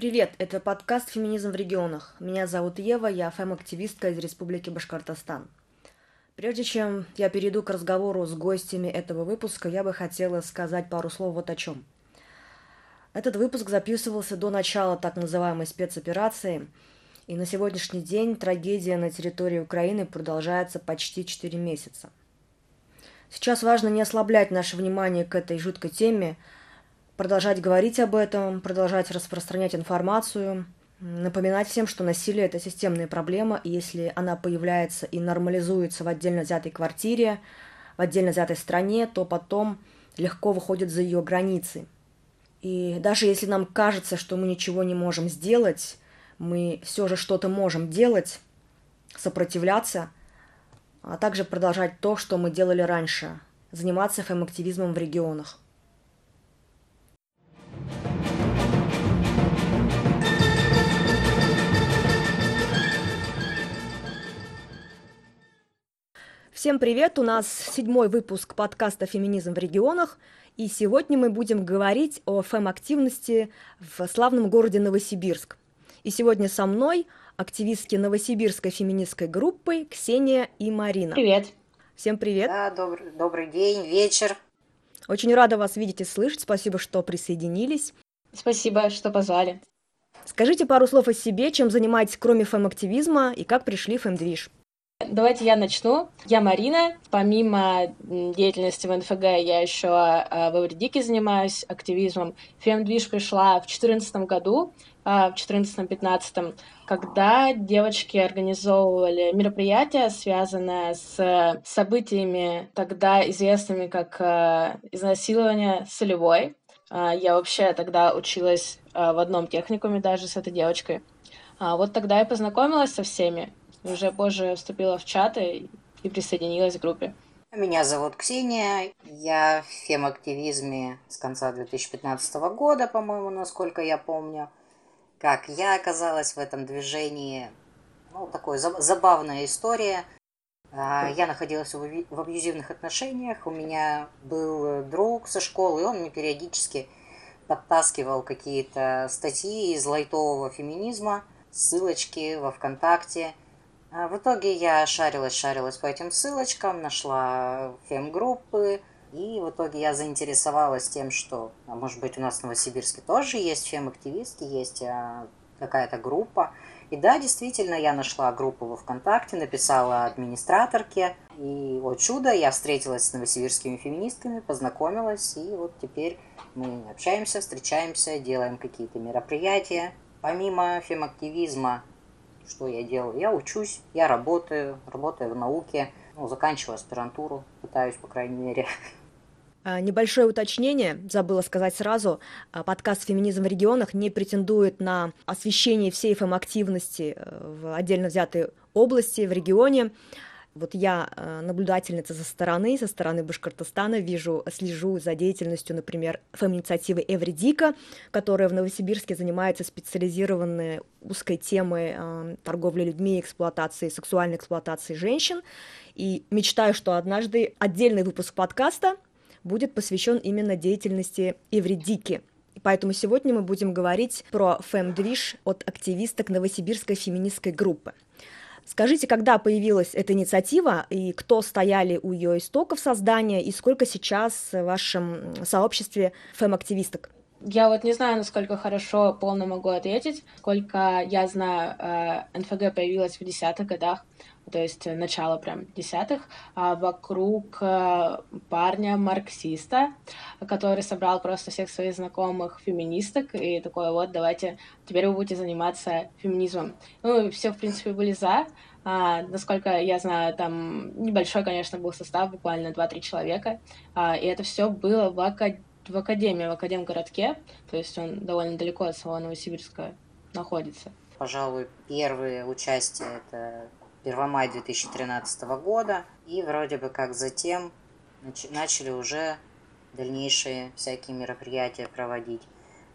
Привет, это подкаст «Феминизм в регионах». Меня зовут Ева, я фем-активистка из Республики Башкортостан. Прежде чем я перейду к разговору с гостями этого выпуска, я бы хотела сказать пару слов вот о чем. Этот выпуск записывался до начала так называемой спецоперации, и на сегодняшний день трагедия на территории Украины продолжается почти 4 месяца. Сейчас важно не ослаблять наше внимание к этой жуткой теме – продолжать говорить об этом, продолжать распространять информацию, напоминать всем, что насилие – это системная проблема, и если она появляется и нормализуется в отдельно взятой квартире, в отдельно взятой стране, то потом легко выходит за ее границы. И даже если нам кажется, что мы ничего не можем сделать, мы все же что-то можем делать, сопротивляться, а также продолжать то, что мы делали раньше, заниматься фэм-активизмом в регионах. Всем привет! У нас седьмой выпуск подкаста «Феминизм в регионах», и сегодня мы будем говорить о фэм-активности в славном городе Новосибирск. И сегодня со мной активистки новосибирской феминистской группы Ксения и Марина. Привет! Всем привет! Да, добрый, добрый день, вечер. Очень рада вас видеть и слышать. Спасибо, что присоединились. Спасибо, что позвали. Скажите пару слов о себе, чем занимаетесь кроме фэм-активизма и как пришли в фэм-движ. Давайте я начну. Я Марина. Помимо деятельности в НФГ, я еще а, в Эвредике занимаюсь активизмом. Фемдвиж пришла в 2014 году, а, в 2014-2015, когда девочки организовывали мероприятие, связанное с событиями, тогда известными как а, изнасилование солевой. Я вообще тогда училась в одном техникуме даже с этой девочкой. Вот тогда я познакомилась со всеми, уже позже вступила в чаты и присоединилась к группе. Меня зовут Ксения, я в фем-активизме с конца 2015 года, по-моему, насколько я помню. Как я оказалась в этом движении, ну, такая забавная история. А, я находилась в абьюзивных отношениях, у меня был друг со школы, и он мне периодически подтаскивал какие-то статьи из лайтового феминизма, ссылочки во ВКонтакте – в итоге я шарилась, шарилась по этим ссылочкам, нашла фем-группы, и в итоге я заинтересовалась тем, что, а может быть, у нас в Новосибирске тоже есть фем-активистки, есть а, какая-то группа. И да, действительно, я нашла группу во ВКонтакте, написала администраторке, и вот чудо, я встретилась с новосибирскими феминистками, познакомилась, и вот теперь мы общаемся, встречаемся, делаем какие-то мероприятия. Помимо фем-активизма, что я делаю? Я учусь, я работаю, работаю в науке, ну, заканчиваю аспирантуру, пытаюсь, по крайней мере. А, небольшое уточнение, забыла сказать сразу. А, подкаст «Феминизм в регионах» не претендует на освещение всей ФМ-активности э, в отдельно взятой области, в регионе. Вот я э, наблюдательница со стороны, со стороны Башкортостана, вижу, слежу за деятельностью, например, фэм-инициативы Эвридика, которая в Новосибирске занимается специализированной узкой темой э, торговли людьми, эксплуатации, сексуальной эксплуатации женщин. И мечтаю, что однажды отдельный выпуск подкаста будет посвящен именно деятельности Эвридики. Поэтому сегодня мы будем говорить про фэм-движ от активисток Новосибирской феминистской группы. Скажите, когда появилась эта инициатива и кто стояли у ее истоков создания и сколько сейчас в вашем сообществе фэм-активисток? Я вот не знаю, насколько хорошо полно могу ответить. Сколько я знаю, э, НФГ появилась в десятых годах, то есть начало прям десятых, а вокруг э, парня марксиста, который собрал просто всех своих знакомых феминисток и такой вот, давайте, теперь вы будете заниматься феминизмом. Ну, все, в принципе, были за, а, насколько я знаю, там небольшой, конечно, был состав, буквально 2-3 человека, а, и это все было в, акад... в академии, в академгородке, то есть он довольно далеко от самого Новосибирска находится. Пожалуй, первые участия это Первомай 2013 года, и вроде бы как затем начали уже дальнейшие всякие мероприятия проводить.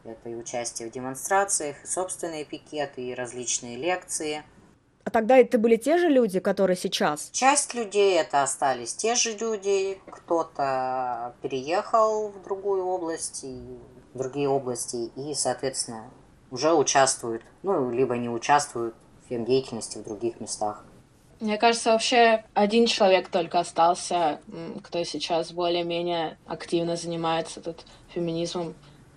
Это и участие в демонстрациях, и собственные пикеты, и различные лекции. А тогда это были те же люди, которые сейчас? Часть людей это остались те же люди. Кто-то переехал в другую область, и в другие области, и, соответственно, уже участвуют, ну, либо не участвуют в фем-деятельности в других местах. Мне кажется, вообще один человек только остался, кто сейчас более-менее активно занимается тут феминизмом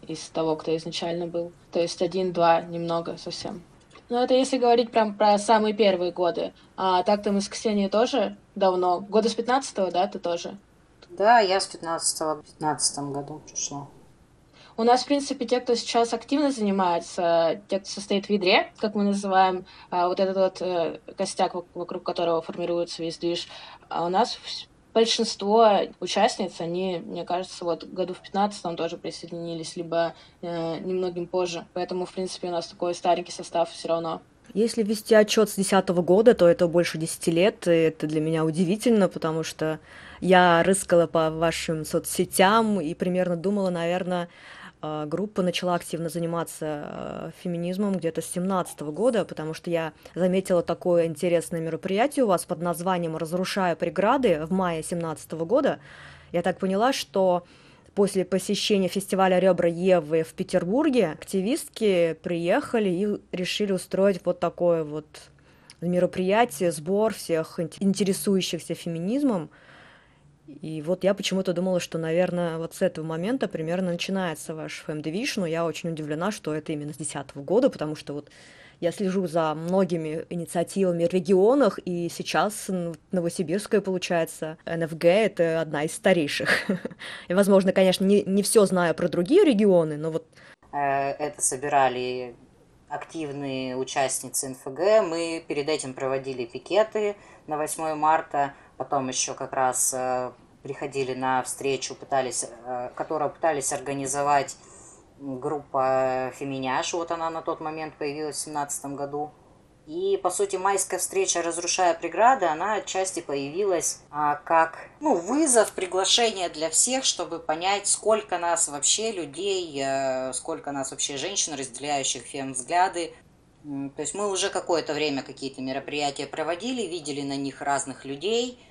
из того, кто изначально был. То есть один-два, немного совсем. Но это если говорить прям про самые первые годы. А так-то мы с Ксенией тоже давно. Года с 15-го, да, ты тоже? Да, я с 15-го, в 15 году пришла. У нас, в принципе, те, кто сейчас активно занимается, те, кто состоит в ядре, как мы называем, а, вот этот вот э, костяк, вокруг которого формируется весь движ, а у нас большинство участниц, они, мне кажется, вот году в 15 тоже присоединились, либо э, немногим позже. Поэтому, в принципе, у нас такой старенький состав все равно. Если вести отчет с 2010 года, то это больше 10 лет, и это для меня удивительно, потому что я рыскала по вашим соцсетям и примерно думала, наверное, группа начала активно заниматься а, феминизмом где-то с 17 года, потому что я заметила такое интересное мероприятие у вас под названием «Разрушая преграды» в мае 17 года. Я так поняла, что после посещения фестиваля «Ребра Евы» в Петербурге активистки приехали и решили устроить вот такое вот мероприятие, сбор всех интересующихся феминизмом – и вот я почему-то думала, что, наверное, вот с этого момента примерно начинается ваш Division, но я очень удивлена, что это именно с 2010 года, потому что вот я слежу за многими инициативами в регионах, и сейчас Новосибирская, получается, НФГ — это одна из старейших. И, возможно, конечно, не, не все знаю про другие регионы, но вот... Э, это собирали активные участницы НФГ. Мы перед этим проводили пикеты на 8 марта, потом еще как раз э, приходили на встречу, пытались, э, которую пытались организовать группа Феминяш, вот она на тот момент появилась в 2017 году. И, по сути, майская встреча «Разрушая преграды», она отчасти появилась а, как ну, вызов, приглашение для всех, чтобы понять, сколько нас вообще людей, а, сколько нас вообще женщин, разделяющих фем-взгляды. То есть мы уже какое-то время какие-то мероприятия проводили, видели на них разных людей –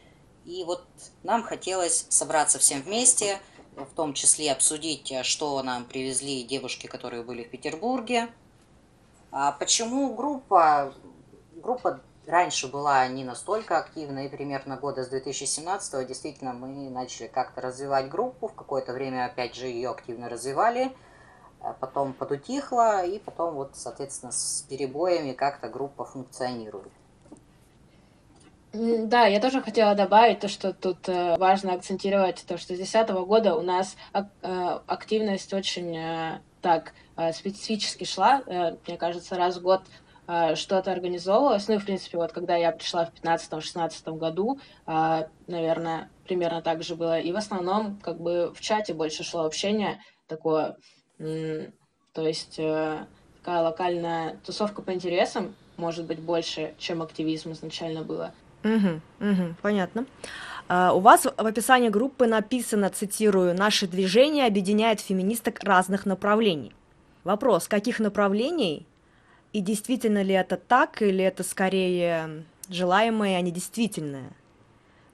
и вот нам хотелось собраться всем вместе, в том числе обсудить, э, что нам привезли девушки, которые были в Петербурге. А почему группа? Группа раньше была не настолько активна, и примерно года с 2017 действительно мы начали как-то развивать группу, в какое-то время опять же ее активно развивали, а потом подутихла, и потом вот, соответственно, с перебоями как-то группа функционирует. Да, я тоже хотела добавить то, что тут э, важно акцентировать, то, что с 2010 года у нас э, активность очень э, так специфически шла. Мне кажется, раз в год что-то организовывалось. Ну и, в принципе, вот когда я пришла в 15-16 году, наверное, примерно так же было. И в основном, как бы, в чате больше шло общение такое, то есть э, такая локальная тусовка по интересам, может быть, больше, чем активизм изначально было. Угу, угу, понятно. Uh, у вас в описании группы написано, цитирую, «Наше движение объединяет феминисток разных направлений». Вопрос, каких направлений? И действительно ли это так, или это скорее желаемое, а не действительное?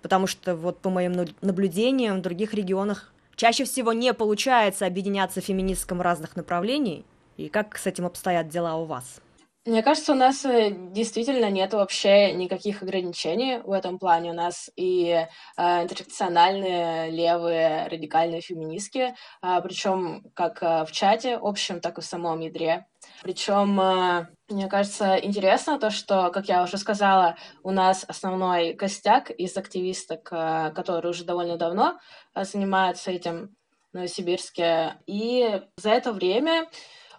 Потому что вот по моим наблюдениям в других регионах чаще всего не получается объединяться феминисткам разных направлений. И как с этим обстоят дела у вас? Мне кажется, у нас э, действительно нет вообще никаких ограничений в этом плане. У нас и э, интерсекциональные левые радикальные феминистки, э, а, причем как э, в чате общем, так и в самом ядре. Причем, э, мне кажется, интересно то, что, как я уже сказала, у нас основной костяк из активисток, э, которые уже довольно давно э, занимаются этим в Новосибирске. И за это время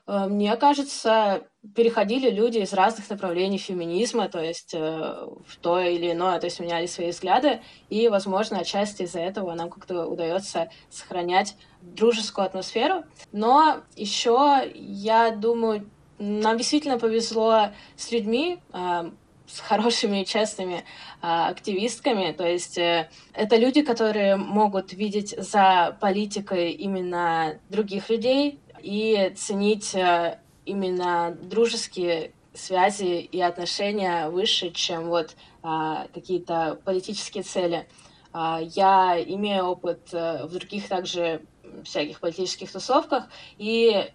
мне кажется, переходили люди из разных направлений феминизма, то есть э, в то или иное, то есть меняли свои взгляды, и, возможно, отчасти из-за этого нам как-то удается сохранять дружескую атмосферу. Но еще, я думаю, нам действительно повезло с людьми, э, с хорошими и честными а, активистками. То есть э, это люди, которые могут видеть за политикой именно других людей, и ценить э, именно дружеские связи и отношения выше, чем вот а, какие-то политические цели. А, я имею опыт а, в других также всяких политических тусовках, и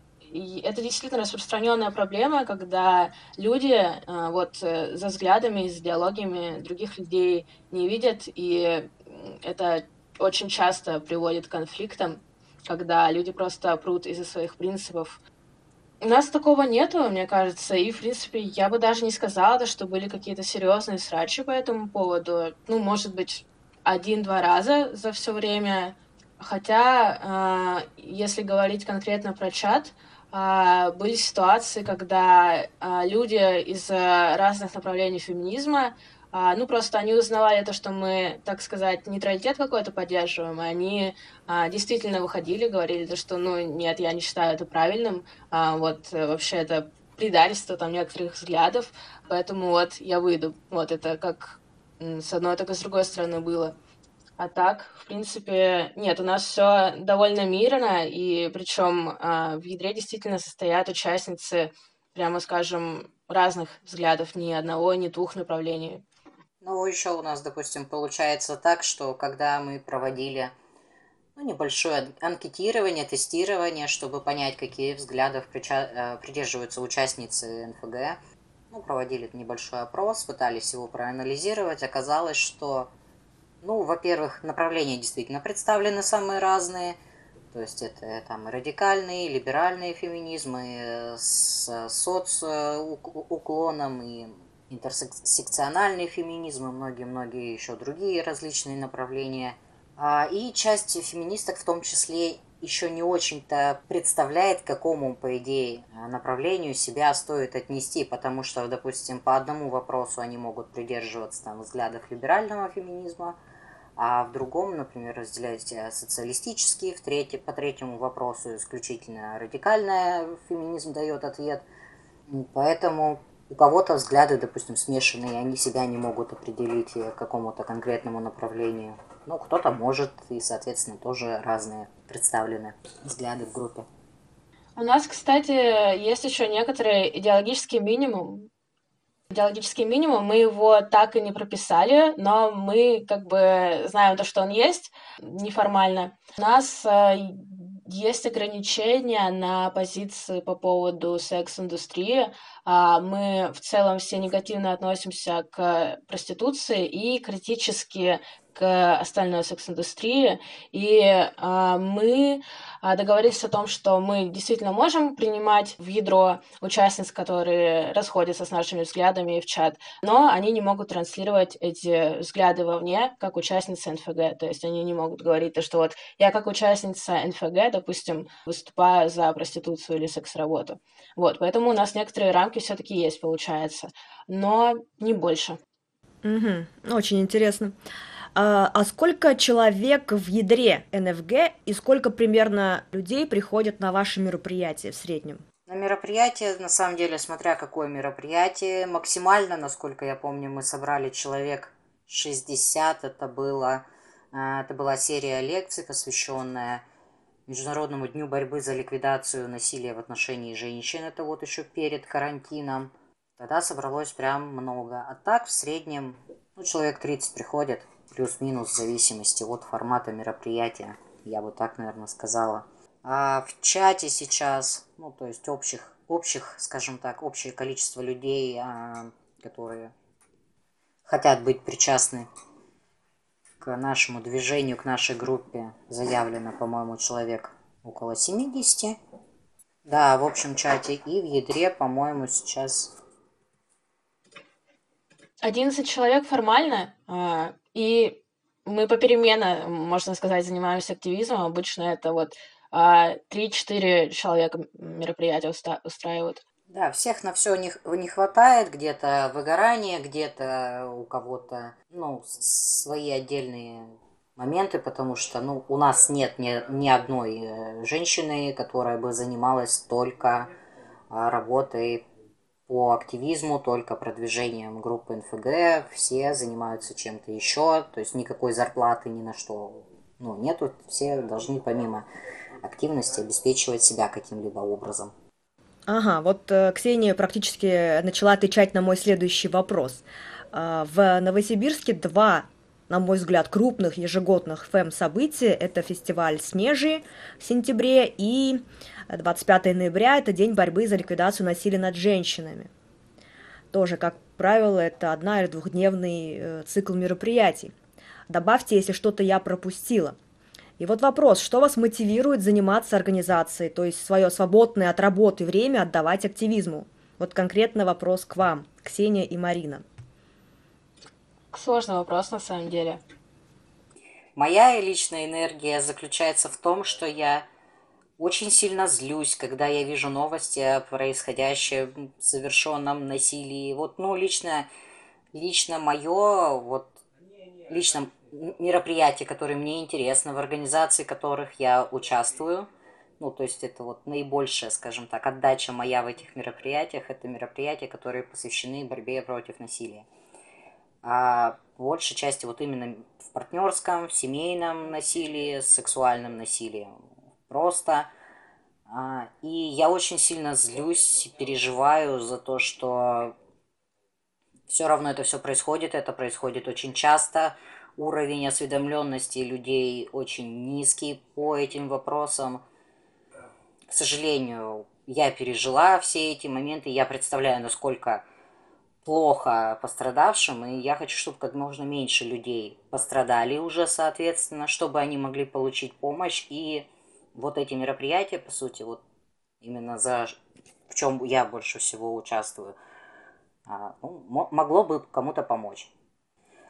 это действительно распространенная проблема, когда люди э, вот э, за взглядами, за идеологиями других людей не видят, и это очень часто приводит к конфликтам, когда люди просто прут из-за своих принципов. У нас такого нету, мне кажется, и, в принципе, я бы даже не сказала, что были какие-то серьезные срачи по этому поводу. Ну, может быть, один-два раза за все время. Хотя, э, если говорить конкретно про чат, э, были ситуации, когда э, люди из разных направлений феминизма а, ну, просто они узнавали то, что мы, так сказать, нейтралитет какой-то поддерживаем, и они а, действительно выходили, говорили то, что, ну, нет, я не считаю это правильным, а, вот, вообще это предательство там некоторых взглядов, поэтому вот я выйду. Вот это как с одной, так и с другой стороны было. А так, в принципе, нет, у нас все довольно мирно, и причем а, в ядре действительно состоят участницы, прямо скажем, разных взглядов, ни одного, ни двух направлений. Ну, еще у нас, допустим, получается так, что когда мы проводили ну, небольшое анкетирование, тестирование, чтобы понять, какие взглядов э, придерживаются участницы НФГ, ну, проводили небольшой опрос, пытались его проанализировать, оказалось, что, ну, во-первых, направления действительно представлены самые разные, то есть это там радикальный, либеральный феминизм, и с соцуклоном, и интерсекциональный феминизм и многие-многие еще другие различные направления. А, и часть феминисток в том числе еще не очень-то представляет, к какому, по идее, направлению себя стоит отнести, потому что, допустим, по одному вопросу они могут придерживаться там, взглядов либерального феминизма, а в другом, например, разделять э, социалистический, в третий, по третьему вопросу исключительно радикальный феминизм дает ответ. Поэтому у кого-то взгляды, допустим, смешанные, они себя не могут определить к какому-то конкретному направлению. Ну, кто-то может, и, соответственно, тоже разные представлены взгляды в группе. У нас, кстати, есть еще некоторый идеологический минимум. Идеологический минимум, мы его так и не прописали, но мы как бы знаем то, что он есть неформально. У нас э, есть ограничения на позиции по поводу секс-индустрии. А, мы в целом все негативно относимся к проституции и критически к остальной секс-индустрии. И а, мы а, договорились о том, что мы действительно можем принимать в ядро участниц, которые расходятся с нашими взглядами в чат, но они не могут транслировать эти взгляды вовне, как участницы НФГ. То есть они не могут говорить, что вот я как участница НФГ, допустим, выступаю за проституцию или секс-работу. Вот, поэтому у нас некоторые рамки все-таки есть, получается, но не больше. Угу, очень интересно. А, а сколько человек в ядре НФГ и сколько примерно людей приходят на ваши мероприятия в среднем? На мероприятие, на самом деле, смотря какое мероприятие, максимально, насколько я помню, мы собрали человек 60, это было, а, это была серия лекций, посвященная Международному дню борьбы за ликвидацию насилия в отношении женщин, это вот еще перед карантином. Тогда собралось прям много. А так в среднем, ну, человек 30 приходит, плюс-минус в зависимости от формата мероприятия, я бы так, наверное, сказала. А в чате сейчас, ну, то есть общих, общих, скажем так, общее количество людей, а, которые хотят быть причастны к нашему движению, к нашей группе, заявлено, по-моему, человек около 70. Да, в общем чате. И в ядре, по-моему, сейчас 11 человек формально, а, и мы попеременно, можно сказать, занимаемся активизмом. Обычно это вот 3-4 а, человека мероприятия устраивают. Да, всех на все не, не хватает, где-то выгорание, где-то у кого-то, ну, свои отдельные моменты, потому что, ну, у нас нет ни, ни одной э, женщины, которая бы занималась только а, работой по активизму, только продвижением группы НФГ, все занимаются чем-то еще, то есть никакой зарплаты ни на что ну, нету, все должны помимо активности обеспечивать себя каким-либо образом. Ага, вот э, Ксения практически начала отвечать на мой следующий вопрос. Э, в Новосибирске два, на мой взгляд, крупных ежегодных фэм-события. Это фестиваль «Снежи» в сентябре и 25 ноября – это день борьбы за ликвидацию насилия над женщинами. Тоже, как правило, это одна- или двухдневный э, цикл мероприятий. Добавьте, если что-то я пропустила. И вот вопрос, что вас мотивирует заниматься организацией, то есть свое свободное от работы время отдавать активизму? Вот конкретно вопрос к вам, Ксения и Марина. Сложный вопрос на самом деле. Моя личная энергия заключается в том, что я очень сильно злюсь, когда я вижу новости о происходящем совершенном насилии. Вот, ну, лично, лично мое, вот, лично мероприятие, которое мне интересно, в организации которых я участвую, ну, то есть это вот наибольшая, скажем так, отдача моя в этих мероприятиях, это мероприятия, которые посвящены борьбе против насилия. А большей части вот именно в партнерском, в семейном насилии, сексуальном насилии просто. А, и я очень сильно злюсь, переживаю за то, что все равно это все происходит, это происходит очень часто. Уровень осведомленности людей очень низкий по этим вопросам. К сожалению, я пережила все эти моменты, я представляю, насколько плохо пострадавшим, и я хочу, чтобы как можно меньше людей пострадали уже, соответственно, чтобы они могли получить помощь и вот эти мероприятия, по сути, вот именно за в чем я больше всего участвую, а, ну, могло бы кому-то помочь.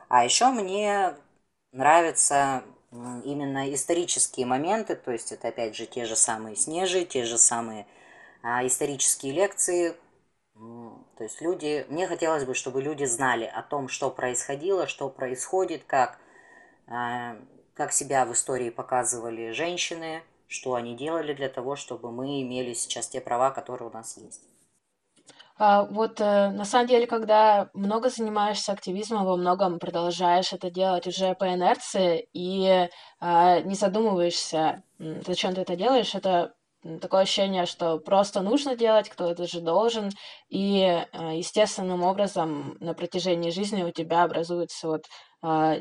А еще мне нравятся именно исторические моменты, то есть это опять же те же самые снежи, те же самые а, исторические лекции. То есть люди, мне хотелось бы, чтобы люди знали о том, что происходило, что происходит, как, а, как себя в истории показывали женщины, что они делали для того, чтобы мы имели сейчас те права, которые у нас есть. А, вот э, на самом деле, когда много занимаешься активизмом, во многом продолжаешь это делать уже по инерции и а, не задумываешься, зачем ты это делаешь, это такое ощущение, что просто нужно делать, кто-то же должен, и а, естественным образом на протяжении жизни у тебя образуется вот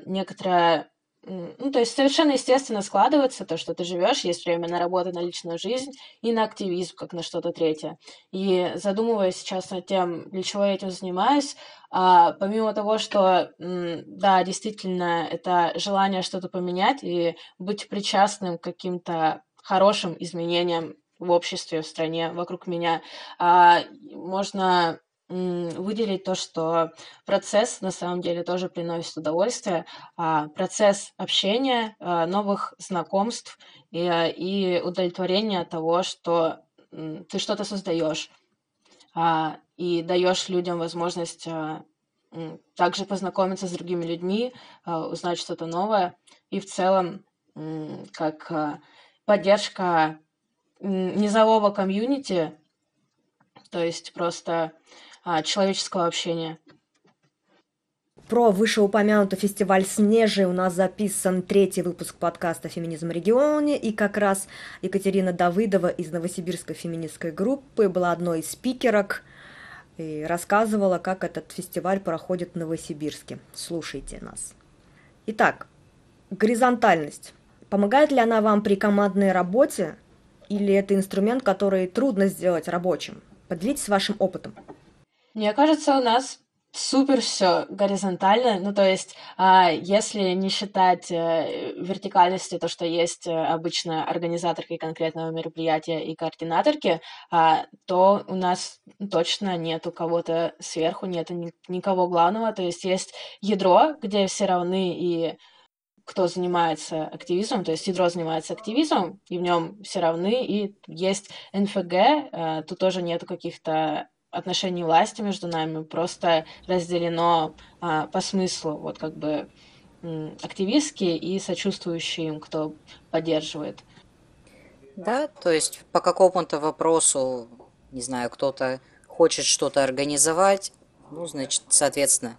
некоторая ну, то есть совершенно естественно складывается то, что ты живешь, есть время на работу, на личную жизнь и на активизм, как на что-то третье. И задумываясь сейчас над тем, для чего я этим занимаюсь, а, помимо того, что, да, действительно, это желание что-то поменять и быть причастным к каким-то хорошим изменениям в обществе, в стране, вокруг меня, а, можно выделить то, что процесс на самом деле тоже приносит удовольствие, а процесс общения, а, новых знакомств и, а, и удовлетворение того, что ты что-то создаешь и даешь людям возможность также познакомиться с другими людьми, узнать что-то новое. И в целом как поддержка низового комьюнити, то есть просто а, человеческого общения. Про вышеупомянутый фестиваль «Снежи» у нас записан третий выпуск подкаста «Феминизм в регионе», и как раз Екатерина Давыдова из новосибирской феминистской группы была одной из спикерок и рассказывала, как этот фестиваль проходит в Новосибирске. Слушайте нас. Итак, горизонтальность. Помогает ли она вам при командной работе или это инструмент, который трудно сделать рабочим? Поделитесь вашим опытом. Мне кажется, у нас супер все горизонтально. Ну, то есть, а, если не считать э, вертикальности, то, что есть э, обычно организаторки конкретного мероприятия и координаторки, а, то у нас точно нету кого-то сверху, нету ни- никого главного. То есть, есть ядро, где все равны и кто занимается активизмом, то есть ядро занимается активизмом, и в нем все равны, и есть НФГ, э, тут тоже нету каких-то отношений власти между нами просто разделено а, по смыслу, вот как бы активистские и сочувствующие им, кто поддерживает. Да, то есть по какому-то вопросу, не знаю, кто-то хочет что-то организовать, ну, значит, соответственно,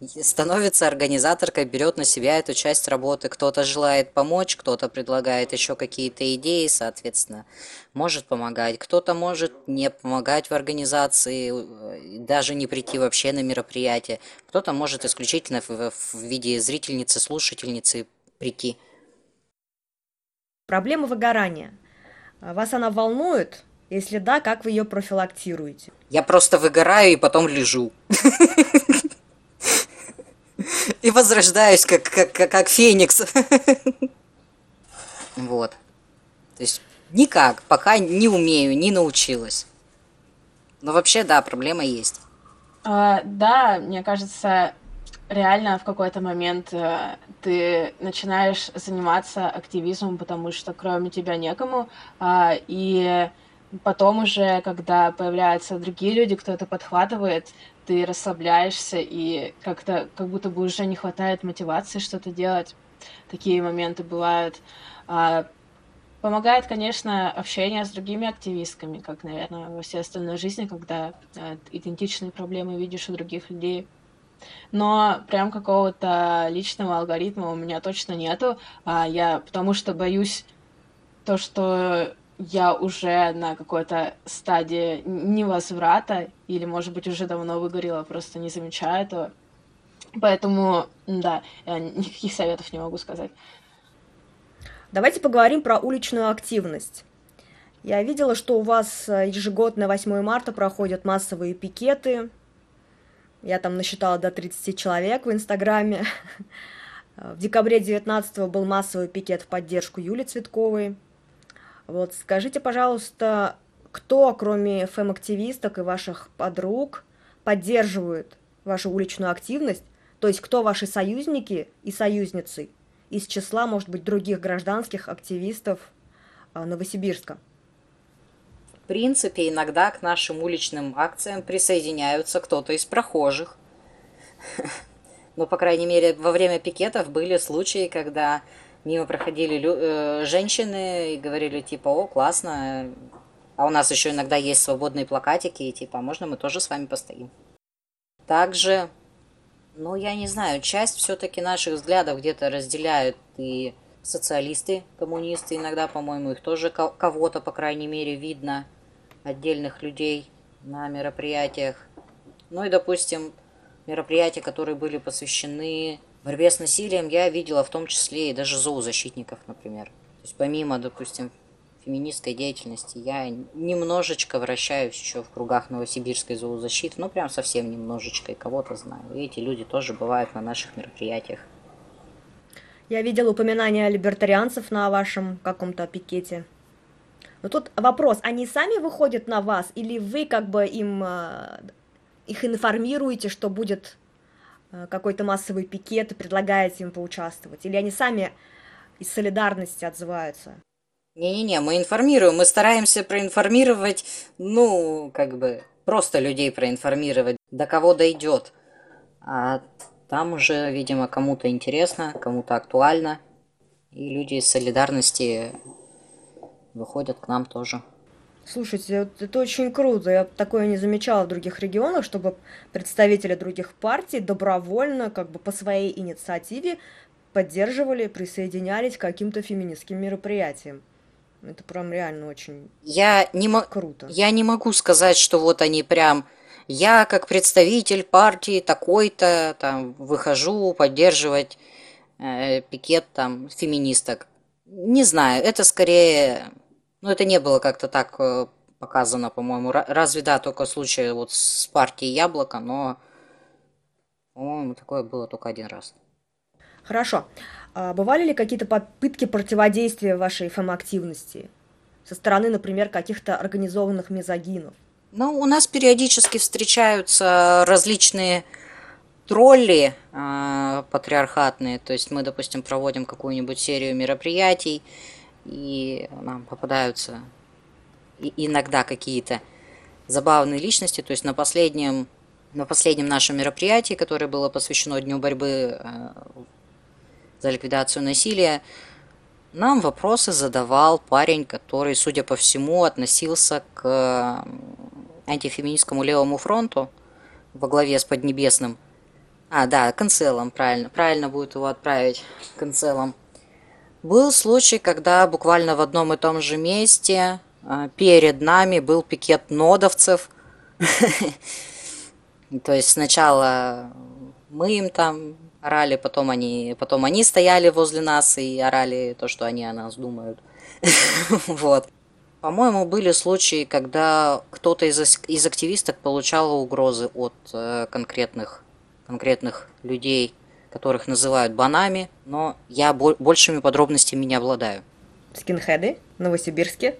становится организаторкой, берет на себя эту часть работы. Кто-то желает помочь, кто-то предлагает еще какие-то идеи, соответственно, может помогать. Кто-то может не помогать в организации, э, даже не прийти вообще на мероприятие. Кто-то может исключительно в, в виде зрительницы, слушательницы прийти. Проблема выгорания. Вас она волнует? Если да, как вы ее профилактируете? Я просто выгораю и потом лежу. И возрождаюсь, как, как, как, как феникс. Вот. То есть никак, пока не умею, не научилась. Но вообще, да, проблема есть. А, да, мне кажется, реально в какой-то момент э, ты начинаешь заниматься активизмом, потому что кроме тебя некому, а, и потом уже, когда появляются другие люди, кто это подхватывает, ты расслабляешься и как-то как будто бы уже не хватает мотивации что-то делать. Такие моменты бывают. А, помогает, конечно, общение с другими активистками, как, наверное, во всей остальной жизни, когда а, идентичные проблемы видишь у других людей. Но прям какого-то личного алгоритма у меня точно нету. А я потому что боюсь то, что я уже на какой-то стадии невозврата, или, может быть, уже давно выгорела, просто не замечаю этого. Поэтому, да, никаких советов не могу сказать. Давайте поговорим про уличную активность. Я видела, что у вас э, ежегодно 8 марта проходят массовые пикеты. Я там насчитала до 30 человек в Инстаграме. В декабре 19 был массовый пикет в поддержку Юли Цветковой. Вот скажите, пожалуйста, кто, кроме фэм-активисток и ваших подруг, поддерживает вашу уличную активность? То есть кто ваши союзники и союзницы из числа, может быть, других гражданских активистов а, Новосибирска? В принципе, иногда к нашим уличным акциям присоединяются кто-то из прохожих. Но, по крайней мере, во время пикетов были случаи, когда мимо проходили э, женщины и говорили типа, о, классно, а у нас еще иногда есть свободные плакатики, и типа, «А можно мы тоже с вами постоим? Также, ну, я не знаю, часть все-таки наших взглядов где-то разделяют и социалисты, коммунисты, иногда, по-моему, их тоже кого-то, по крайней мере, видно, отдельных людей на мероприятиях. Ну и, допустим, мероприятия, которые были посвящены борьбе с насилием я видела в том числе и даже зоозащитников, например. То есть помимо, допустим, феминистской деятельности, я немножечко вращаюсь еще в кругах новосибирской зоозащиты, ну прям совсем немножечко, и кого-то знаю. И эти люди тоже бывают на наших мероприятиях. Я видела упоминание либертарианцев на вашем каком-то пикете. Но тут вопрос, они сами выходят на вас, или вы как бы им э, их информируете, что будет какой-то массовый пикет и предлагаете им поучаствовать? Или они сами из солидарности отзываются? Не-не-не, мы информируем, мы стараемся проинформировать, ну, как бы, просто людей проинформировать, до кого дойдет. А там уже, видимо, кому-то интересно, кому-то актуально, и люди из солидарности выходят к нам тоже. Слушайте, это очень круто. Я такое не замечала в других регионах, чтобы представители других партий добровольно, как бы по своей инициативе, поддерживали, присоединялись к каким-то феминистским мероприятиям. Это прям реально очень я не круто. Я не могу сказать, что вот они прям я как представитель партии такой-то там выхожу поддерживать э, пикет там феминисток. Не знаю, это скорее ну, это не было как-то так э, показано, по-моему. Разве да, только случай вот с партией Яблоко, но, по-моему, такое было только один раз. Хорошо. А бывали ли какие-то попытки противодействия вашей фэм-активности? Со стороны, например, каких-то организованных мезогинов? Ну, у нас периодически встречаются различные тролли э, патриархатные. То есть мы, допустим, проводим какую-нибудь серию мероприятий, и нам попадаются иногда какие-то забавные личности. То есть на последнем, на последнем нашем мероприятии, которое было посвящено Дню борьбы э, за ликвидацию насилия, нам вопросы задавал парень, который, судя по всему, относился к антифеминистскому левому фронту во главе с Поднебесным. А, да, канцелом, правильно. Правильно будет его отправить канцелом. Был случай, когда буквально в одном и том же месте а, перед нами был пикет нодовцев. То есть сначала мы им там орали, потом они, потом они стояли возле нас и орали то, что они о нас думают. Вот. По-моему, были случаи, когда кто-то из, из активисток получал угрозы от э, конкретных, конкретных людей, которых называют банами, но я бо- большими подробностями не обладаю. Скинхеды в Новосибирске?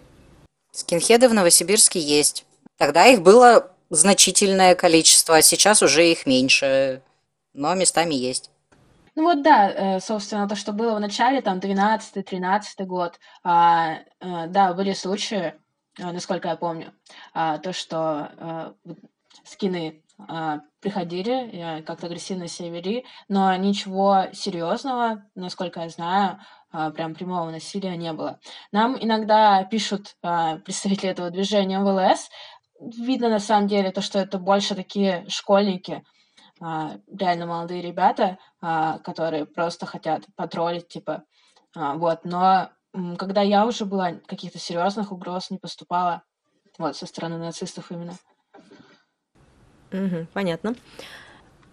Скинхеды в Новосибирске есть. Тогда их было значительное количество, а сейчас уже их меньше, но местами есть. Ну вот да, э, собственно, то, что было в начале, там, 12-13 год, а, э, да, были случаи, э, насколько я помню, а, то, что скины а, приходили, как-то агрессивно себя вели, но ничего серьезного, насколько я знаю, прям прямого насилия не было. Нам иногда пишут представители этого движения МВЛС, видно на самом деле то, что это больше такие школьники, а, реально молодые ребята, а, которые просто хотят потроллить, типа, а, вот, но когда я уже была, каких-то серьезных угроз не поступало, вот, со стороны нацистов именно. Угу, понятно.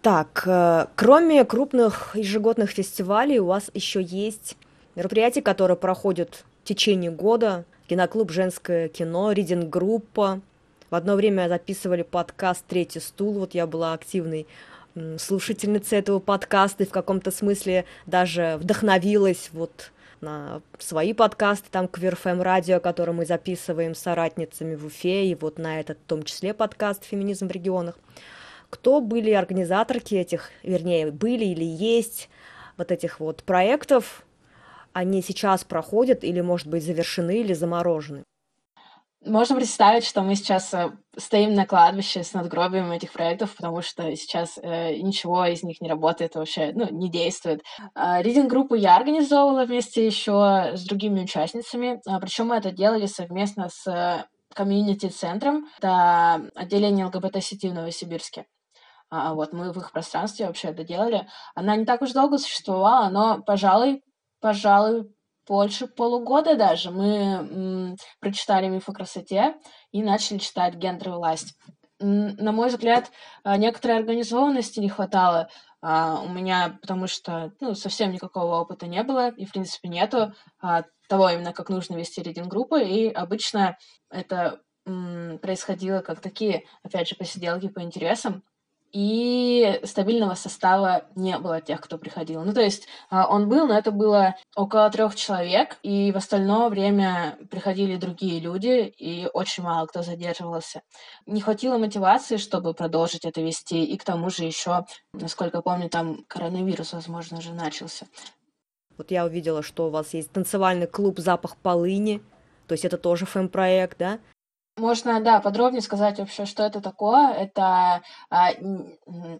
Так, э, кроме крупных ежегодных фестивалей, у вас еще есть мероприятия, которые проходят в течение года. Киноклуб «Женское кино», ридинг-группа. В одно время записывали подкаст «Третий стул», вот я была активной слушательница этого подкаста и в каком-то смысле даже вдохновилась вот на свои подкасты, там Квирфэм радио, который мы записываем с соратницами в Уфе, и вот на этот в том числе подкаст «Феминизм в регионах». Кто были организаторки этих, вернее, были или есть вот этих вот проектов? Они сейчас проходят или, может быть, завершены или заморожены? Можно представить, что мы сейчас э, стоим на кладбище с надгробием этих проектов, потому что сейчас э, ничего из них не работает вообще, ну, не действует. Э, Ридинг-группу я организовывала вместе еще с другими участницами, э, причем мы это делали совместно с комьюнити-центром, это отделение ЛГБТ-сети в Новосибирске. А, вот мы в их пространстве вообще это делали. Она не так уж долго существовала, но, пожалуй, пожалуй, больше полугода даже мы м, прочитали «Миф о красоте» и начали читать «Гендер и власть». На мой взгляд, а, некоторой организованности не хватало а, у меня, потому что ну, совсем никакого опыта не было, и, в принципе, нету а, того именно, как нужно вести рейдинг-группы, и обычно это м, происходило как такие, опять же, посиделки по интересам, и стабильного состава не было тех, кто приходил. Ну, то есть а, он был, но это было около трех человек, и в остальное время приходили другие люди, и очень мало кто задерживался. Не хватило мотивации, чтобы продолжить это вести, и к тому же еще, насколько помню, там коронавирус, возможно, уже начался. Вот я увидела, что у вас есть танцевальный клуб «Запах полыни», то есть это тоже фэм-проект, да? Можно, да, подробнее сказать вообще, что это такое. Это а,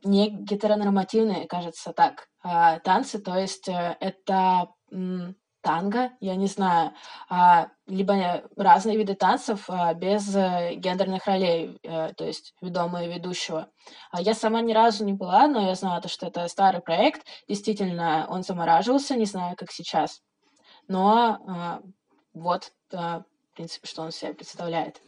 не гетеронормативные, кажется, так, а, танцы, то есть э, это м, танго, я не знаю, а, либо разные виды танцев а, без э, гендерных ролей, а, то есть ведомого и ведущего. А я сама ни разу не была, но я знаю, что это старый проект. Действительно, он замораживался, не знаю, как сейчас. Но а, вот, а, в принципе, что он себя представляет.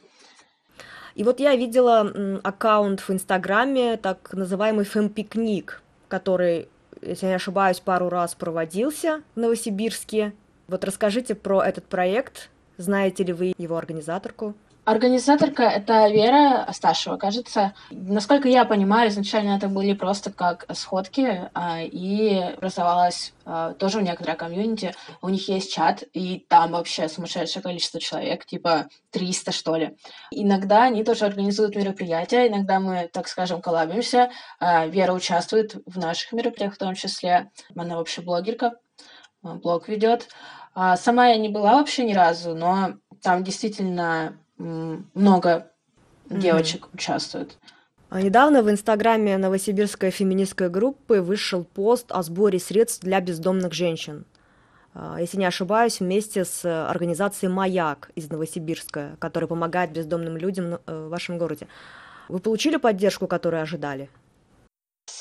И вот я видела аккаунт в Инстаграме, так называемый фэм-пикник, который, если я не ошибаюсь, пару раз проводился в Новосибирске. Вот расскажите про этот проект. Знаете ли вы его организаторку? Организаторка — это Вера Асташева, кажется. Насколько я понимаю, изначально это были просто как сходки, а, и образовалась а, тоже у некоторых комьюнити. У них есть чат, и там вообще сумасшедшее количество человек, типа 300, что ли. Иногда они тоже организуют мероприятия, иногда мы, так скажем, коллабимся. А, Вера участвует в наших мероприятиях в том числе. Она вообще блогерка, блог ведет. Сама я не была вообще ни разу, но там действительно много девочек mm-hmm. участвует. А недавно в инстаграме новосибирской феминистской группы вышел пост о сборе средств для бездомных женщин. А, если не ошибаюсь, вместе с организацией «Маяк» из Новосибирска, которая помогает бездомным людям э, в вашем городе. Вы получили поддержку, которую ожидали?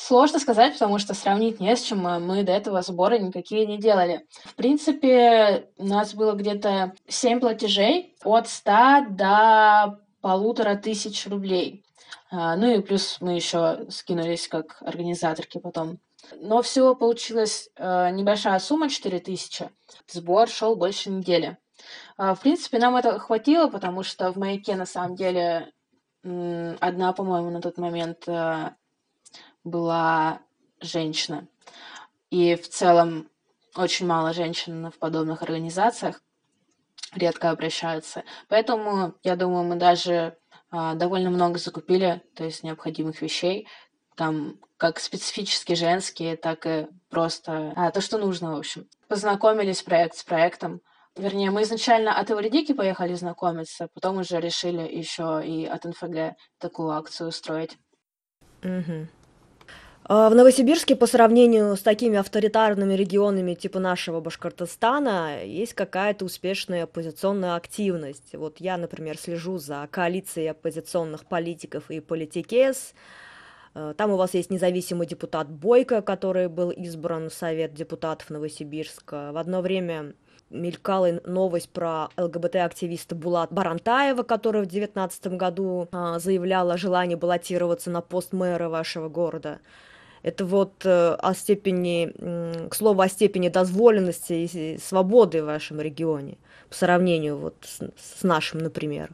Сложно сказать, потому что сравнить не с чем. Мы до этого сборы никакие не делали. В принципе, у нас было где-то 7 платежей от 100 до полутора тысяч рублей. А, ну и плюс мы еще скинулись как организаторки потом. Но всего получилась э, небольшая сумма, 4 тысячи. Сбор шел больше недели. А, в принципе, нам это хватило, потому что в маяке на самом деле одна, по-моему, на тот момент была женщина. И в целом очень мало женщин в подобных организациях редко обращаются. Поэтому, я думаю, мы даже а, довольно много закупили, то есть необходимых вещей, там как специфически женские, так и просто а, то, что нужно, в общем. Познакомились проект с проектом. Вернее, мы изначально от Эвредики поехали знакомиться, потом уже решили еще и от НФГ такую акцию устроить. Угу. В Новосибирске по сравнению с такими авторитарными регионами типа нашего Башкортостана есть какая-то успешная оппозиционная активность. Вот я, например, слежу за коалицией оппозиционных политиков и политикес. Э, там у вас есть независимый депутат Бойко, который был избран в Совет депутатов Новосибирска. В одно время мелькала новость про ЛГБТ-активиста Булат Барантаева, которая в 2019 году а, заявляла о желании баллотироваться на пост мэра вашего города. Это вот э, о степени, к слову, о степени дозволенности и свободы в вашем регионе по сравнению вот с, нашим, например.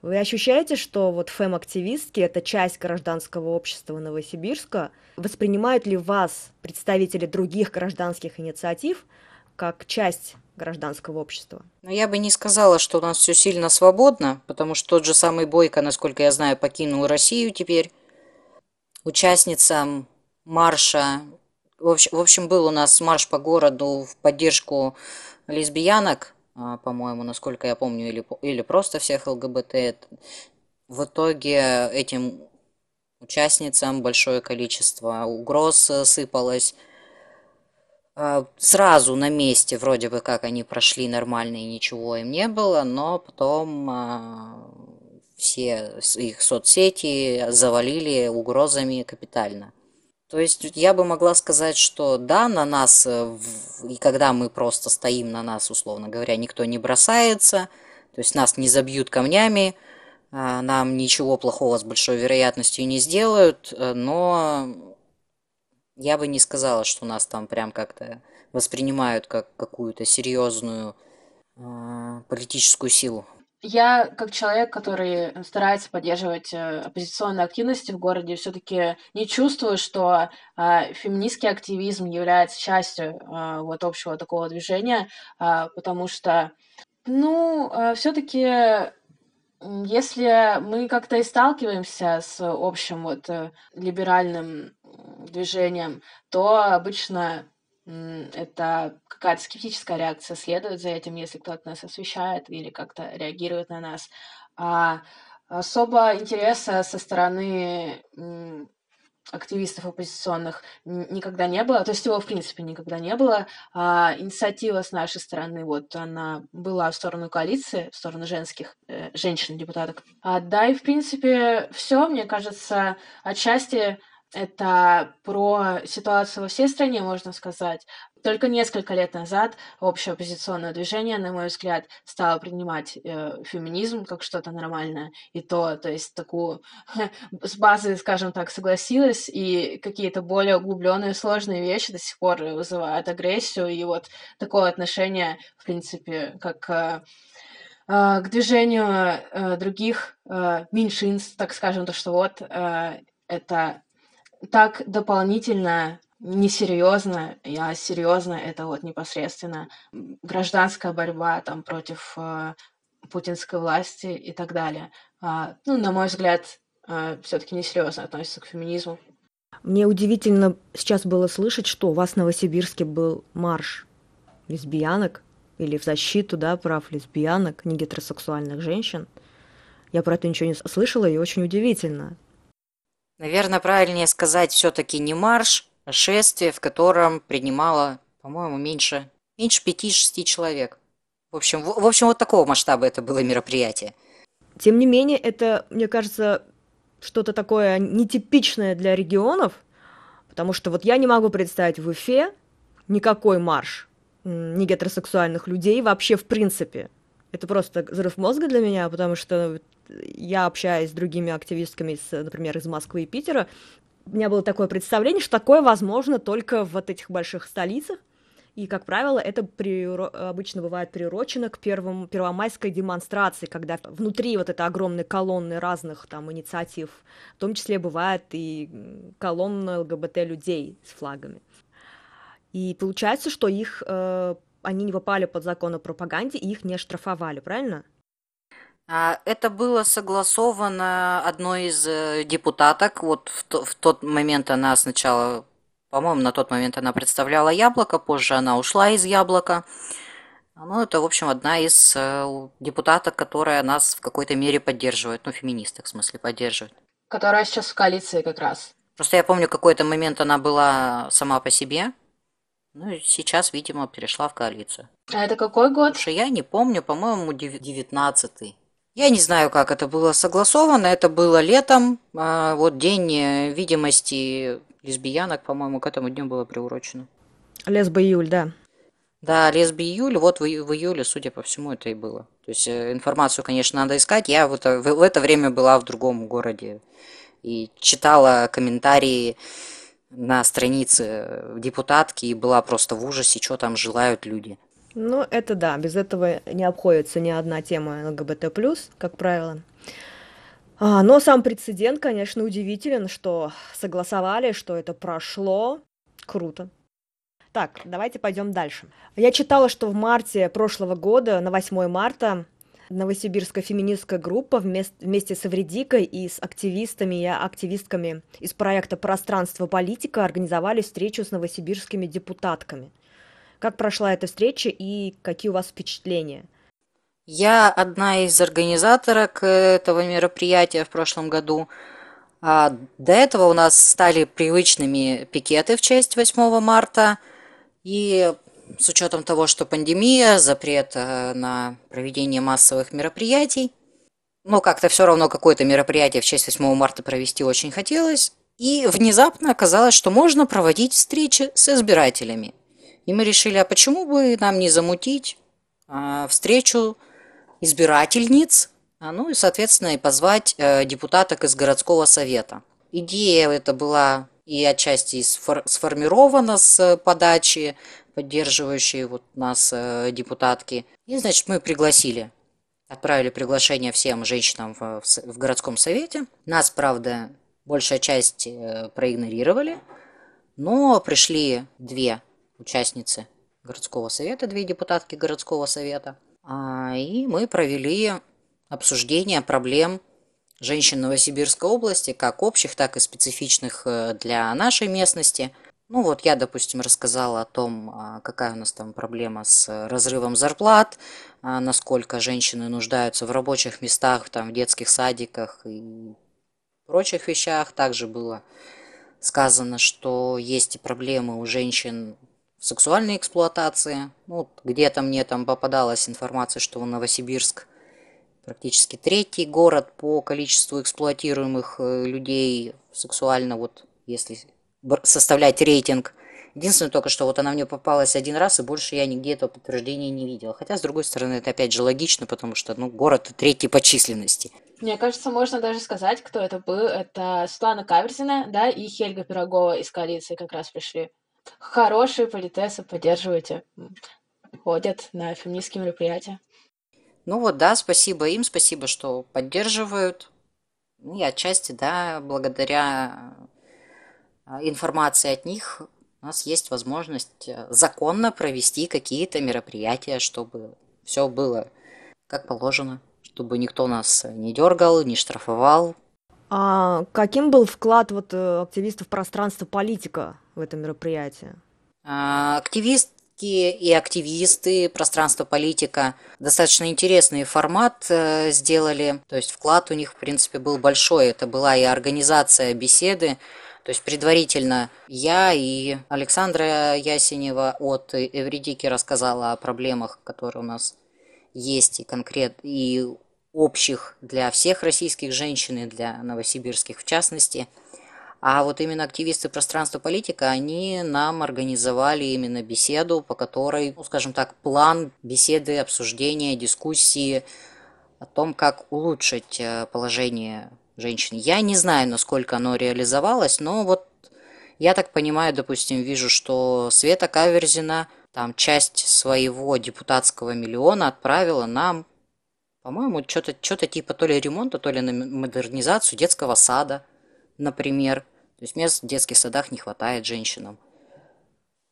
Вы ощущаете, что вот фэм-активистки – это часть гражданского общества Новосибирска? Воспринимают ли вас представители других гражданских инициатив как часть гражданского общества? Но я бы не сказала, что у нас все сильно свободно, потому что тот же самый Бойко, насколько я знаю, покинул Россию теперь. Участницам марша. В общем, был у нас марш по городу в поддержку лесбиянок, а, по-моему, насколько я помню, или, или просто всех ЛГБТ. В итоге этим участницам большое количество угроз сыпалось. А, сразу на месте вроде бы как они прошли нормально и ничего им не было, но потом а, все их соцсети завалили угрозами капитально. То есть я бы могла сказать, что да, на нас, э, и когда мы просто стоим на нас, условно говоря, никто не бросается, то есть нас не забьют камнями, а, нам ничего плохого с большой вероятностью не сделают, э, но я бы не сказала, что нас там прям как-то воспринимают как какую-то серьезную а, политическую силу. Я, как человек, который старается поддерживать э, оппозиционные активности в городе, все-таки не чувствую, что э, феминистский активизм является частью э, вот общего такого движения, э, потому что, ну, э, все-таки если мы как-то и сталкиваемся с общим вот э, либеральным движением, то обычно это какая-то скептическая реакция следует за этим, если кто-то нас освещает или как-то реагирует на нас. А особо интереса со стороны активистов оппозиционных никогда не было, то есть его в принципе никогда не было. А инициатива с нашей стороны, вот она была в сторону коалиции, в сторону женских э, женщин-депутаток. А, да, и в принципе все, мне кажется, отчасти это про ситуацию во всей стране, можно сказать. Только несколько лет назад общее оппозиционное движение, на мой взгляд, стало принимать э, феминизм как что-то нормальное. И то, то есть такую с базы, скажем так, согласилась, и какие-то более углубленные, сложные вещи до сих пор вызывают агрессию. И вот такое отношение, в принципе, как э, э, к движению э, других э, меньшинств, так скажем, то, что вот э, это так дополнительно несерьезно, а серьезно это вот непосредственно гражданская борьба там против э, путинской власти и так далее. А, ну, на мой взгляд, э, все-таки несерьезно относится к феминизму. Мне удивительно сейчас было слышать, что у вас в Новосибирске был марш лесбиянок или в защиту да, прав лесбиянок, не гетеросексуальных женщин. Я про это ничего не слышала, и очень удивительно. Наверное, правильнее сказать все-таки не марш, а шествие, в котором принимало, по-моему, меньше, меньше пяти-шести человек. В общем, в, в общем, вот такого масштаба это было мероприятие. Тем не менее, это, мне кажется, что-то такое нетипичное для регионов, потому что вот я не могу представить в Уфе никакой марш не гетеросексуальных людей вообще в принципе. Это просто взрыв мозга для меня, потому что я общаюсь с другими активистками, с, например, из Москвы и Питера, у меня было такое представление, что такое возможно только в вот этих больших столицах, И, как правило, это приуро... обычно бывает приурочено к первому, первомайской демонстрации, когда внутри вот этой огромной колонны разных там инициатив, в том числе бывает и колонна ЛГБТ-людей с флагами. И получается, что их, э, они не попали под закон о пропаганде, и их не штрафовали, правильно? А, это было согласовано одной из э, депутаток. Вот в, то, в тот момент она сначала по-моему, на тот момент она представляла Яблоко, позже она ушла из Яблока. Ну, это, в общем, одна из э, депутаток, которая нас в какой-то мере поддерживает. Ну, феминисток, в смысле, поддерживает. Которая сейчас в коалиции как раз. Просто я помню, какой-то момент она была сама по себе. Ну, и сейчас, видимо, перешла в коалицию. А это какой год? Слушай, я не помню, по-моему, девятнадцатый. Я не знаю, как это было согласовано. Это было летом. А, вот день э, видимости лесбиянок, по-моему, к этому дню было приурочено. Лесба июль, да. Да, лесби июль, вот в, в июле, судя по всему, это и было. То есть э, информацию, конечно, надо искать. Я в это, в, в это время была в другом городе и читала комментарии на странице депутатки и была просто в ужасе, что там желают люди. Ну, это да, без этого не обходится ни одна тема ЛГБТ+, как правило. А, но сам прецедент, конечно, удивителен, что согласовали, что это прошло. Круто. Так, давайте пойдем дальше. Я читала, что в марте прошлого года, на 8 марта, новосибирская феминистская группа вместе, вместе с Эвредикой и с активистами и активистками из проекта «Пространство политика» организовали встречу с новосибирскими депутатками. Как прошла эта встреча и какие у вас впечатления – я одна из организаторок этого мероприятия в прошлом году. А до этого у нас стали привычными пикеты в честь 8 марта. И с учетом того, что пандемия, запрет э, на проведение массовых мероприятий, но как-то все равно какое-то мероприятие в честь 8 марта провести очень хотелось. И внезапно оказалось, что можно проводить встречи с избирателями. И мы решили, а почему бы нам не замутить а, встречу избирательниц, а, ну и, соответственно, и позвать э, депутаток из городского совета. Идея эта была и отчасти сформирована с подачи поддерживающей вот нас э, депутатки. И, значит, мы пригласили, отправили приглашение всем женщинам в, в городском совете. Нас, правда, большая часть э, проигнорировали, но пришли две участницы городского совета, две депутатки городского совета – а, и мы провели обсуждение проблем женщин Новосибирской области, как общих, так и специфичных э, для нашей местности. Ну вот я, допустим, рассказала о том, а, какая у нас там проблема с разрывом зарплат, а, насколько женщины нуждаются в рабочих местах, там, в детских садиках и прочих вещах. Также было сказано, что есть и проблемы у женщин сексуальной эксплуатации. Ну, где-то мне там попадалась информация, что Новосибирск практически третий город по количеству эксплуатируемых э, людей сексуально, вот если составлять рейтинг. Единственное только, что вот она мне попалась один раз, и больше я нигде этого подтверждения не видел. Хотя, с другой стороны, это опять же логично, потому что, ну, город третий по численности. Мне кажется, можно даже сказать, кто это был. Это Светлана Каверзина, да, и Хельга Пирогова из коалиции как раз пришли хорошие политесы поддерживаете, ходят на феминистские мероприятия. Ну вот, да, спасибо им, спасибо, что поддерживают. Ну и отчасти, да, благодаря а, информации от них у нас есть возможность э, законно провести какие-то мероприятия, чтобы все было как положено, чтобы никто нас не дергал, не штрафовал, а каким был вклад вот э, активистов пространства политика в это мероприятие? А, активистки и активисты пространства политика достаточно интересный формат э, сделали. То есть вклад у них, в принципе, был большой. Это была и организация беседы. То есть предварительно я и Александра Ясенева от Эвредики рассказала о проблемах, которые у нас есть и конкрет и общих для всех российских женщин и для новосибирских в частности. А вот именно активисты пространства политика, они нам организовали именно беседу, по которой, ну, скажем так, план беседы, обсуждения, дискуссии о том, как улучшить э, положение женщин. Я не знаю, насколько оно реализовалось, но вот я так понимаю, допустим, вижу, что Света Каверзина там часть своего депутатского миллиона отправила нам, по-моему, что-то что типа то ли ремонта, то ли на модернизацию детского сада, например. То есть мест в детских садах не хватает женщинам.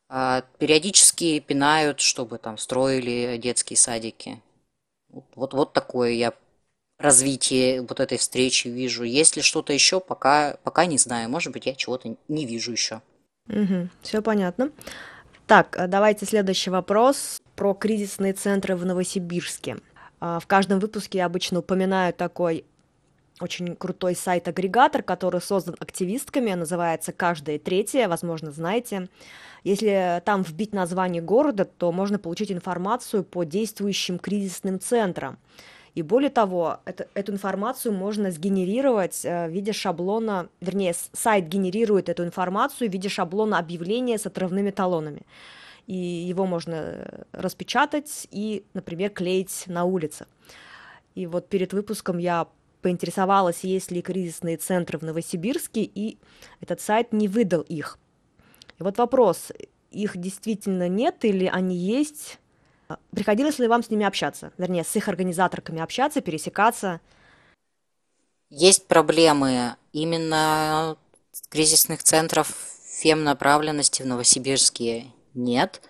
А периодически пинают, чтобы там строили детские садики. Вот, вот, такое я развитие вот этой встречи вижу. Есть ли что-то еще, пока, пока не знаю. Может быть, я чего-то не вижу еще. Угу, все понятно. Так, э, давайте следующий вопрос про кризисные центры в Новосибирске. А, в каждом выпуске я обычно упоминаю такой очень крутой сайт-агрегатор, который создан активистками, называется «Каждое третье», возможно, знаете. Если там вбить название города, то можно получить информацию по действующим кризисным центрам. И более того, это, эту информацию можно сгенерировать э, в виде шаблона, вернее, сайт генерирует эту информацию в виде шаблона объявления с отрывными талонами. И его можно э, распечатать и, например, клеить на улице. И вот перед выпуском я поинтересовалась, есть ли кризисные центры в Новосибирске, и этот сайт не выдал их. И вот вопрос, их действительно нет или они есть? Приходилось ли вам с ними общаться? Вернее, с их организаторками общаться, пересекаться? Есть проблемы именно кризисных центров фем-направленности в Новосибирске нет.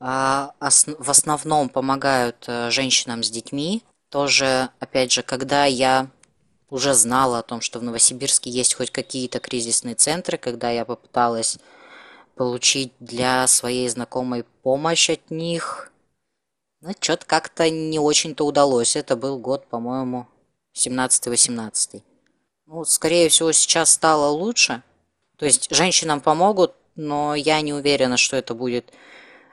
А в основном помогают э, женщинам с детьми. Тоже, опять же, когда я уже знала о том, что в Новосибирске есть хоть какие-то кризисные центры, когда я попыталась получить для своей знакомой помощь от них, ну, что-то как-то не очень-то удалось. Это был год, по-моему, 17-18. Ну, скорее всего, сейчас стало лучше. То есть женщинам помогут, но я не уверена, что это будет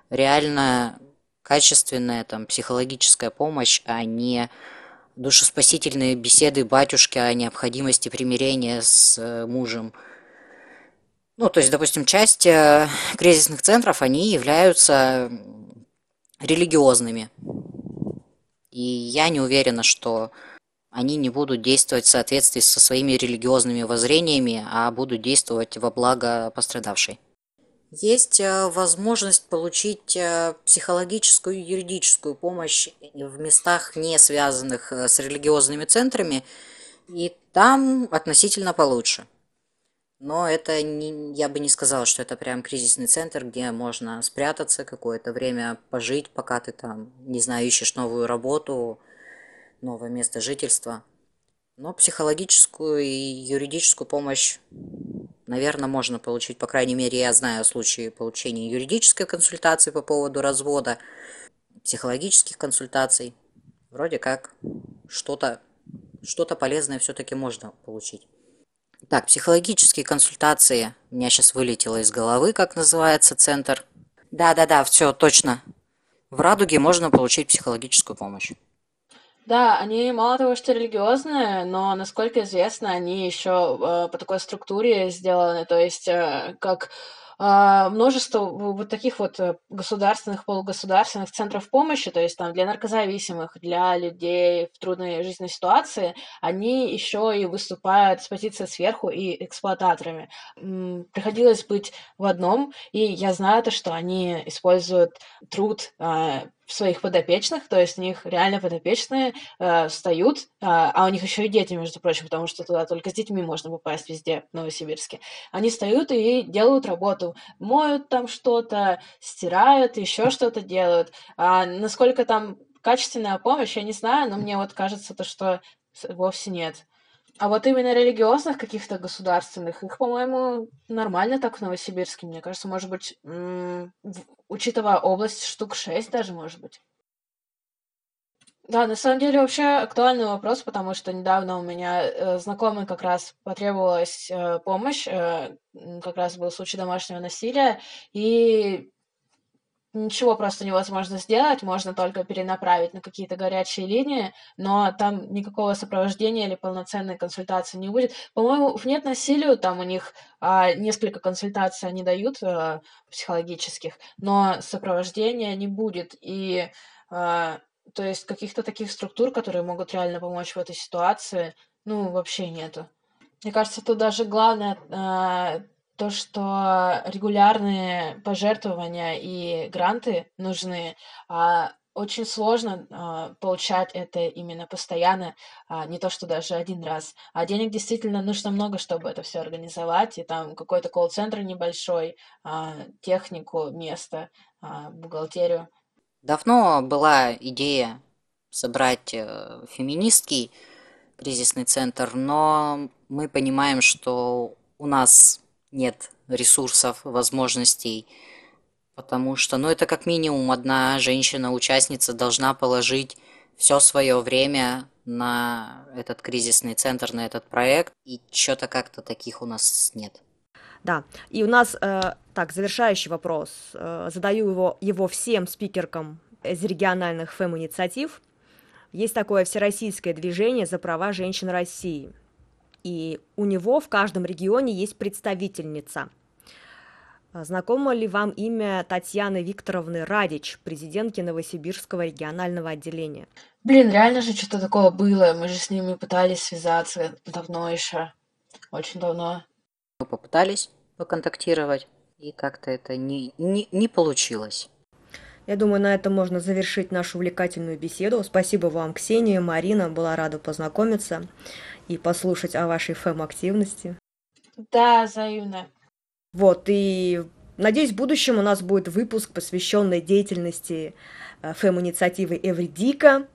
реально качественная там психологическая помощь, а не душеспасительные беседы батюшки о необходимости примирения с э, мужем. Ну, то есть, допустим, часть э, кризисных центров, они являются религиозными. И я не уверена, что они не будут действовать в соответствии со своими религиозными воззрениями, а будут действовать во благо пострадавшей. Есть э, возможность получить э, психологическую и юридическую помощь в местах, не связанных э, с религиозными центрами, и там относительно получше. Но это не, я бы не сказала, что это прям кризисный центр, где можно спрятаться какое-то время, пожить, пока ты там, не знаю, ищешь новую работу, новое место жительства. Но психологическую и юридическую помощь, наверное, можно получить. По крайней мере, я знаю случаи получения юридической консультации по поводу развода, психологических консультаций. Вроде как что-то что-то полезное все-таки можно получить. Так, психологические консультации. У меня сейчас вылетело из головы, как называется центр. Да-да-да, все, точно. В «Радуге» можно получить психологическую помощь. Да, они мало того, что религиозные, но, насколько известно, они еще э, по такой структуре сделаны, то есть э, как а, множество вот таких вот э, государственных, полугосударственных центров помощи, то есть там для наркозависимых, для людей в трудной жизненной ситуации, они еще и выступают с позиции сверху и эксплуататорами. Приходилось быть в одном, и я знаю то, что они используют труд а, своих подопечных, то есть у них реально подопечные э, встают, э, а у них еще и дети, между прочим, потому что туда только с детьми можно попасть везде, в Новосибирске. Они встают и делают работу, моют там что-то, стирают, еще что-то делают. А насколько там качественная помощь, я не знаю, но мне вот кажется то, что вовсе нет. А вот именно религиозных каких-то государственных, их, по-моему, нормально так в Новосибирске. Мне кажется, может быть, учитывая область, штук шесть даже, может быть. Да, на самом деле вообще актуальный вопрос, потому что недавно у меня э, знакомый как раз потребовалась э, помощь, э, как раз был случай домашнего насилия, и ничего просто невозможно сделать, можно только перенаправить на какие-то горячие линии, но там никакого сопровождения или полноценной консультации не будет. По-моему, в «Нет насилию» там у них а, несколько консультаций они дают а, психологических, но сопровождения не будет. И а, то есть каких-то таких структур, которые могут реально помочь в этой ситуации, ну, вообще нету. Мне кажется, тут даже главное то, что регулярные пожертвования и гранты нужны, а очень сложно а, получать это именно постоянно, а, не то что даже один раз. А денег действительно нужно много, чтобы это все организовать, и там какой-то колл-центр небольшой, а, технику, место, а, бухгалтерию. Давно была идея собрать э, феминистский кризисный центр, но мы понимаем, что у нас нет ресурсов, возможностей, потому что, ну, это как минимум одна женщина-участница должна положить все свое время на этот кризисный центр, на этот проект, и что-то как-то таких у нас нет. Да, и у нас, э, так, завершающий вопрос. Э, задаю его, его всем спикеркам из региональных фэм-инициатив. Есть такое всероссийское движение за права женщин России – и у него в каждом регионе есть представительница. А знакомо ли вам имя Татьяны Викторовны Радич, президентки Новосибирского регионального отделения? Блин, реально же что-то такое было. Мы же с ними пытались связаться давно еще. Очень давно. Мы попытались поконтактировать, и как-то это не, не, не получилось. Я думаю, на этом можно завершить нашу увлекательную беседу. Спасибо вам, Ксения, Марина, была рада познакомиться и послушать о вашей фэм-активности. Да, взаимно. Вот, и надеюсь, в будущем у нас будет выпуск, посвященный деятельности фэм-инициативы Эвридика.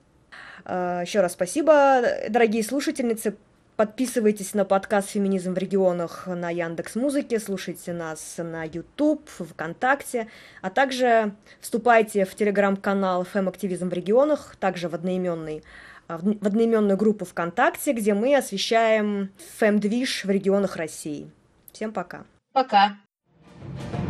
Э, Еще раз спасибо, дорогие слушательницы. Подписывайтесь на подкаст «Феминизм в регионах» на Яндекс Музыке, слушайте нас на YouTube, ВКонтакте, а также вступайте в телеграм-канал «Фэм-активизм в регионах», также в одноименный а, в одноименную группу ВКонтакте, где мы освещаем фэм-движ в регионах России. Всем пока. Пока. thank you